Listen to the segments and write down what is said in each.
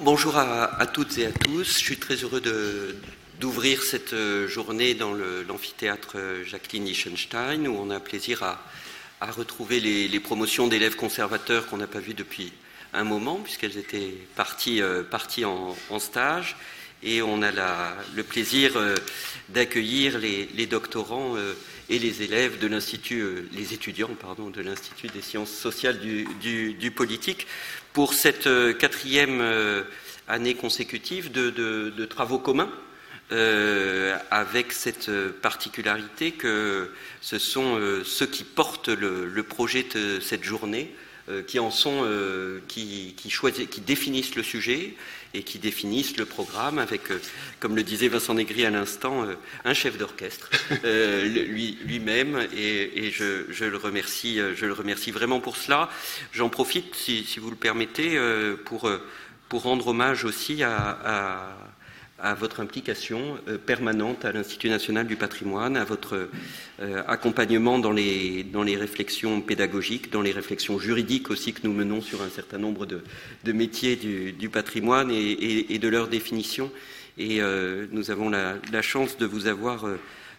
bonjour à, toutes et à tous. Je suis très heureux d'ouvrir cette euh, journée dans l'amphithéâtre Jacqueline Liechtenstein, où on a plaisir à, retrouver les, promotions d'élèves conservateurs qu'on n'a pas vues depuis un moment, puisqu'elles étaient parties, euh, en, stage. Et on a le plaisir euh, d'accueillir les, doctorants et les élèves de l'Institut, les étudiants, pardon, de l'Institut des sciences sociales du politique pour cette euh, quatrième euh, année consécutive de, travaux communs, euh, avec cette particularité que ce sont ceux qui portent le, projet de cette journée qui en sont, qui, qui définissent le sujet et qui définissent le programme avec, comme le disait Vincent Négri à l'instant, un chef d'orchestre lui-même et, je, le remercie, je le remercie vraiment pour cela. J'en profite, si, vous le permettez, pour, pour rendre hommage aussi à à votre implication euh, permanente à l'Institut national du patrimoine, à votre euh, accompagnement dans les, dans les réflexions pédagogiques, dans les réflexions juridiques aussi que nous menons sur un certain nombre de, métiers du, patrimoine et, de leur définition. Et euh, nous avons la, chance de vous avoir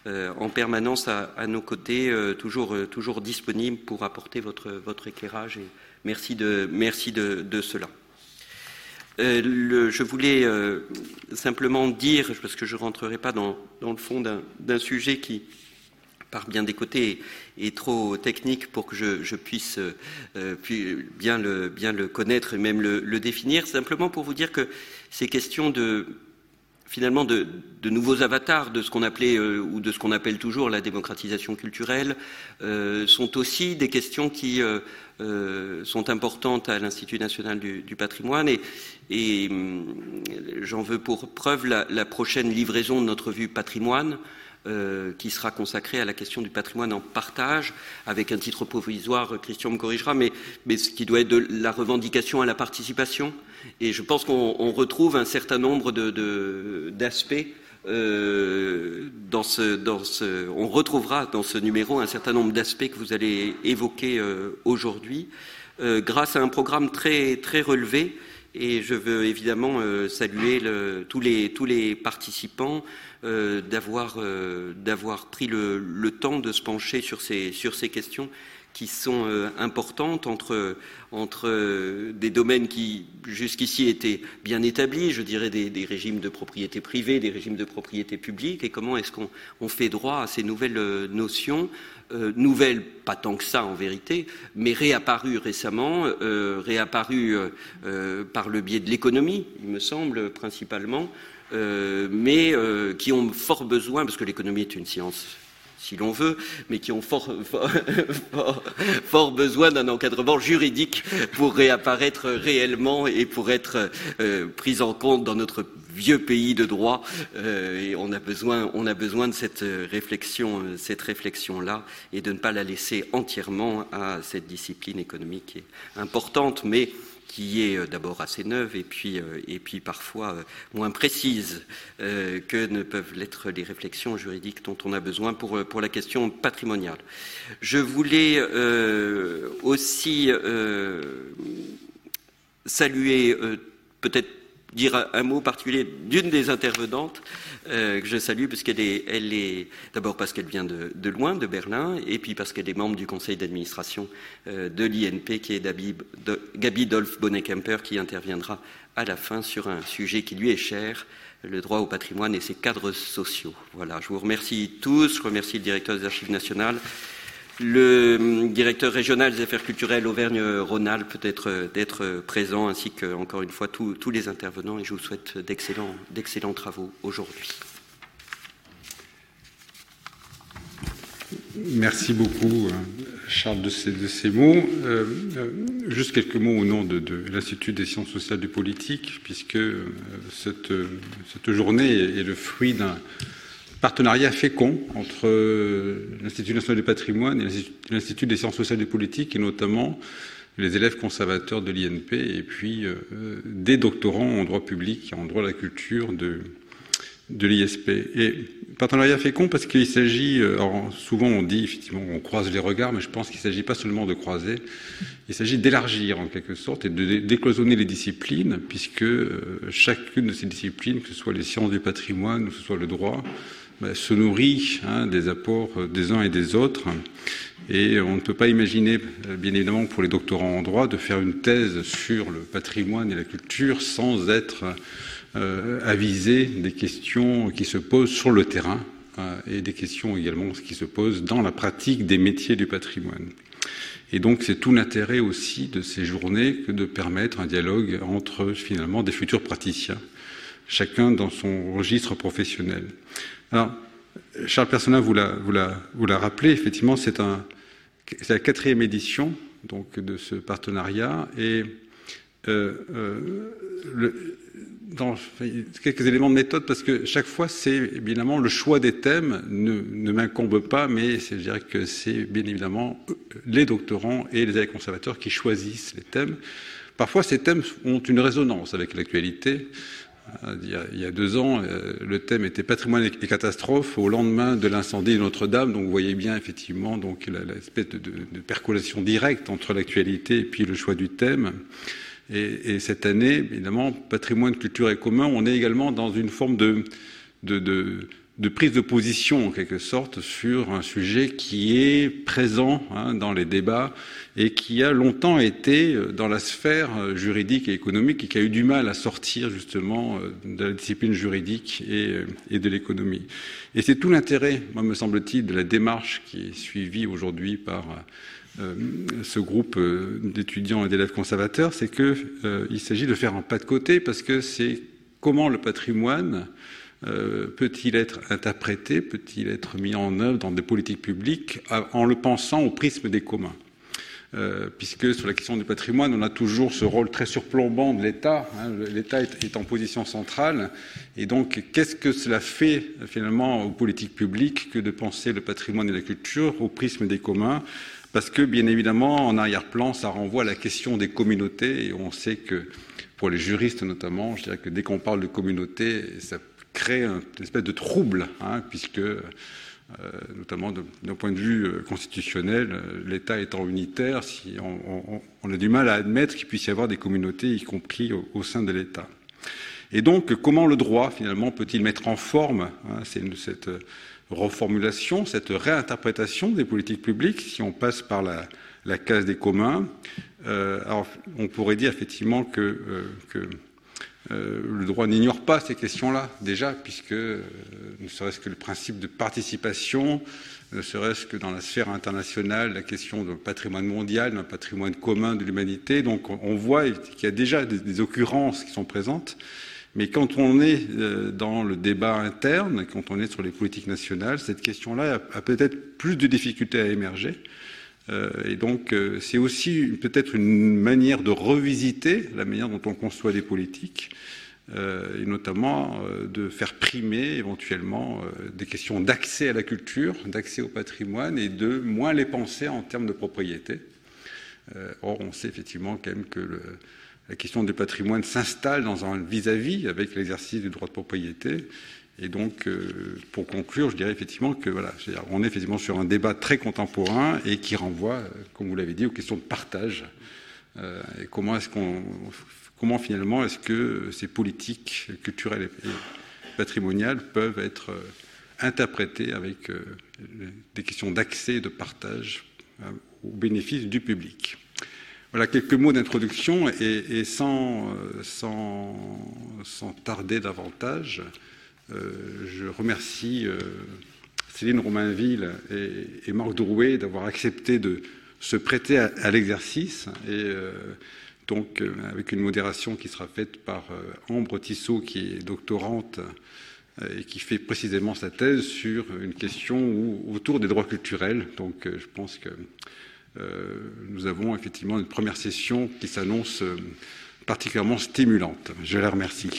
en permanence à, nos côtés, toujours, toujours disponible pour apporter votre, votre éclairage. Et merci de, merci de cela. Euh, je voulais euh, simplement dire, parce que je ne rentrerai pas dans, le fond d'un sujet qui, par bien des côtés, est, trop technique pour que je, puisse euh, bien, le, connaître et même le, définir, simplement pour vous dire que ces questions de finalement de, nouveaux avatars de ce qu'on appelait ou de ce qu'on appelle toujours la démocratisation culturelle sont aussi des questions qui euh, sont importantes à l'Institut national du, patrimoine. Et, hum, j'en veux pour preuve la, prochaine livraison de notre vue patrimoine euh, qui sera consacrée à la question du patrimoine en partage, avec un titre provisoire, Christian me corrigera, mais, mais ce qui doit être de la revendication à la participation. Et je pense qu'on retrouve un certain nombre d'aspects euh, dans ce, on retrouvera dans ce numéro un certain nombre d'aspects que vous allez évoquer euh, aujourd'hui, grâce à un programme très, très relevé. Et je veux évidemment saluer tous, les, tous, les, participants d'avoir pris le, temps de se pencher sur ces questions qui sont euh, importantes entre, entre euh, des domaines qui jusqu'ici étaient bien établis, je dirais des, régimes de propriété privée, des régimes de propriété publique, et comment est-ce qu'on fait droit à ces nouvelles euh, notions, nouvelles pas tant que ça en vérité, mais réapparues récemment, réapparues par le biais de l'économie, il me semble, principalement, mais qui ont fort besoin, parce que l'économie est une science si l'on veut, mais qui ont fort, fort, besoin d'un encadrement juridique pour réapparaître réellement et pour être euh, pris en compte dans notre vieux pays de droit. Euh, et on a besoin, on a besoin de cette réflexion, cette réflexion-là, et de ne pas la laisser entièrement à cette discipline économique importante, mais qui est euh, d'abord assez neuve et puis, euh, et puis parfois euh, moins précise que ne peuvent l'être les réflexions juridiques dont on a besoin pour, pour la question patrimoniale. Je voulais aussi saluer peut-être dire un mot particulier d'une des intervenantes euh, que je salue parce qu'elle est, elle est d'abord parce qu'elle vient de, loin, de Berlin, et puis parce qu'elle est membre du conseil d'administration euh, de l'INP, qui est Gabi Dolph Bonnekemper, qui interviendra à la fin sur un sujet qui lui est cher, le droit au patrimoine et ses cadres sociaux. Voilà, je vous remercie tous, je remercie le directeur des Archives nationales le hum, directeur régional des affaires culturelles Auvergne-Rhône-Alpes peut d'être présent, ainsi que, encore une fois, tous, les intervenants, et je vous souhaite d'excellents travaux aujourd'hui. Merci beaucoup, Charles, de ces, mots. Euh, euh, juste quelques mots au nom de, l'Institut des sciences sociales du politique, puisque euh, cette journée est le fruit d'un partenariat fécond entre euh, l'Institut national du patrimoine et l'Institut des sciences sociales et politiques, et notamment les élèves conservateurs de l'INP, et puis euh, des doctorants en droit public et en droit de la culture de, de l'ISP. Et partenariat fécond parce qu'il s'agit, souvent on dit effectivement on croise les regards, mais je pense qu'il ne s'agit pas seulement de croiser, il s'agit d'élargir en quelque sorte et de décloisonner les disciplines, puisque chacune de ces disciplines, que ce soit les sciences du patrimoine ou que ce soit le droit, bah, se nourrit hein, des apports des uns et des autres. Et on ne peut pas imaginer, bien évidemment, pour les doctorants en droit, de faire une thèse sur le patrimoine et la culture sans être euh, avisé des questions qui se posent sur le terrain euh, et des questions également qui se posent dans la pratique des métiers du patrimoine. Et donc c'est tout l'intérêt aussi de ces journées que de permettre un dialogue entre finalement des futurs praticiens, chacun dans son registre professionnel. Alors, Charles Personnin vous l'a, rappelé, effectivement, c'est la quatrième édition donc, de ce partenariat et euh, euh, quelques éléments de méthode parce que chaque fois c'est évidemment le choix des thèmes ne, m'incombe pas mais je dirais que c'est bien évidemment les doctorants et les conservateurs qui choisissent les thèmes. Parfois ces thèmes ont une résonance avec l'actualité. Il y a deux ans, euh, le thème était patrimoine et catastrophes au lendemain de l'incendie de Notre-Dame. Donc vous voyez bien effectivement donc l'espèce de, percolation directe entre l'actualité et puis le choix du thème. Et, et, cette année, évidemment, patrimoine, culture et commun, on est également dans une forme de de prise de position en quelque sorte sur un sujet qui est présent hein, dans les débats et qui a longtemps été dans la sphère juridique et économique et qui a eu du mal à sortir justement de la discipline juridique et, de l'économie. Et c'est tout l'intérêt, moi me semble-t-il, de la démarche qui est suivie aujourd'hui par euh, ce groupe d'étudiants et d'élèves conservateurs, c'est qu'il euh, s'agit de faire un pas de côté parce que c'est comment le patrimoine euh, peut-il être interprété, peut-il être mis en œuvre dans des politiques publiques en le pensant au prisme des communs euh, puisque sur la question du patrimoine, on a toujours ce rôle très surplombant de l'État. Hein, L'État est, est, en position centrale. Et donc, qu'est-ce que cela fait finalement aux politiques publiques que de penser le patrimoine et la culture au prisme des communs? Parce que, bien évidemment, en arrière-plan, ça renvoie à la question des communautés. Et on sait que, pour les juristes notamment, je dirais que dès qu'on parle de communauté, ça crée une espèce de trouble, hein, puisque, euh, notamment d'un point de vue euh, constitutionnel, euh, l'État étant unitaire, si on, a du mal à admettre qu'il puisse y avoir des communautés, y compris au, sein de l'État. Et donc, comment le droit, finalement, peut-il mettre en forme hein, cette reformulation, cette réinterprétation des politiques publiques, si on passe par la, case des communs Alors, on pourrait dire effectivement que euh, le droit n'ignore pas ces questions-là, déjà, puisque euh, ne serait-ce que le principe de participation, ne serait-ce que dans la sphère internationale, la question d'un patrimoine mondial, d'un patrimoine commun de l'humanité. Donc on voit qu'il y a déjà des, occurrences qui sont présentes. Mais quand on est euh, dans le débat interne, quand on est sur les politiques nationales, cette question-là a, a peut-être plus de difficultés à émerger. Euh, et donc, euh, c'est aussi peut-être une manière de revisiter la manière dont on conçoit des politiques, euh, et notamment de faire primer éventuellement des questions d'accès à la culture, d'accès au patrimoine, et de moins les penser en termes de propriété. or, on sait effectivement quand même que la question du patrimoine s'installe dans un vis-à-vis -vis avec l'exercice du droit de propriété et donc, euh, pour conclure, je dirais effectivement que voilà, on est effectivement sur un débat très contemporain et qui renvoie, euh, comme vous l'avez dit, aux questions de partage. Euh, et comment finalement est-ce que ces politiques culturelles et patrimoniales peuvent être interprétées avec des questions d'accès et de partage au bénéfice du public. Voilà quelques mots d'introduction et, et sans, sans, sans, tarder davantage. Euh, je remercie euh, Céline Romainville et, Marc Drouet d'avoir accepté de se prêter à, l'exercice et euh, donc avec une modération qui sera faite par Ambre Tissot qui est doctorante et qui fait précisément sa thèse sur une question autour des droits culturels. Donc je pense que nous avons effectivement une première session qui s'annonce particulièrement stimulante. Je la remercie.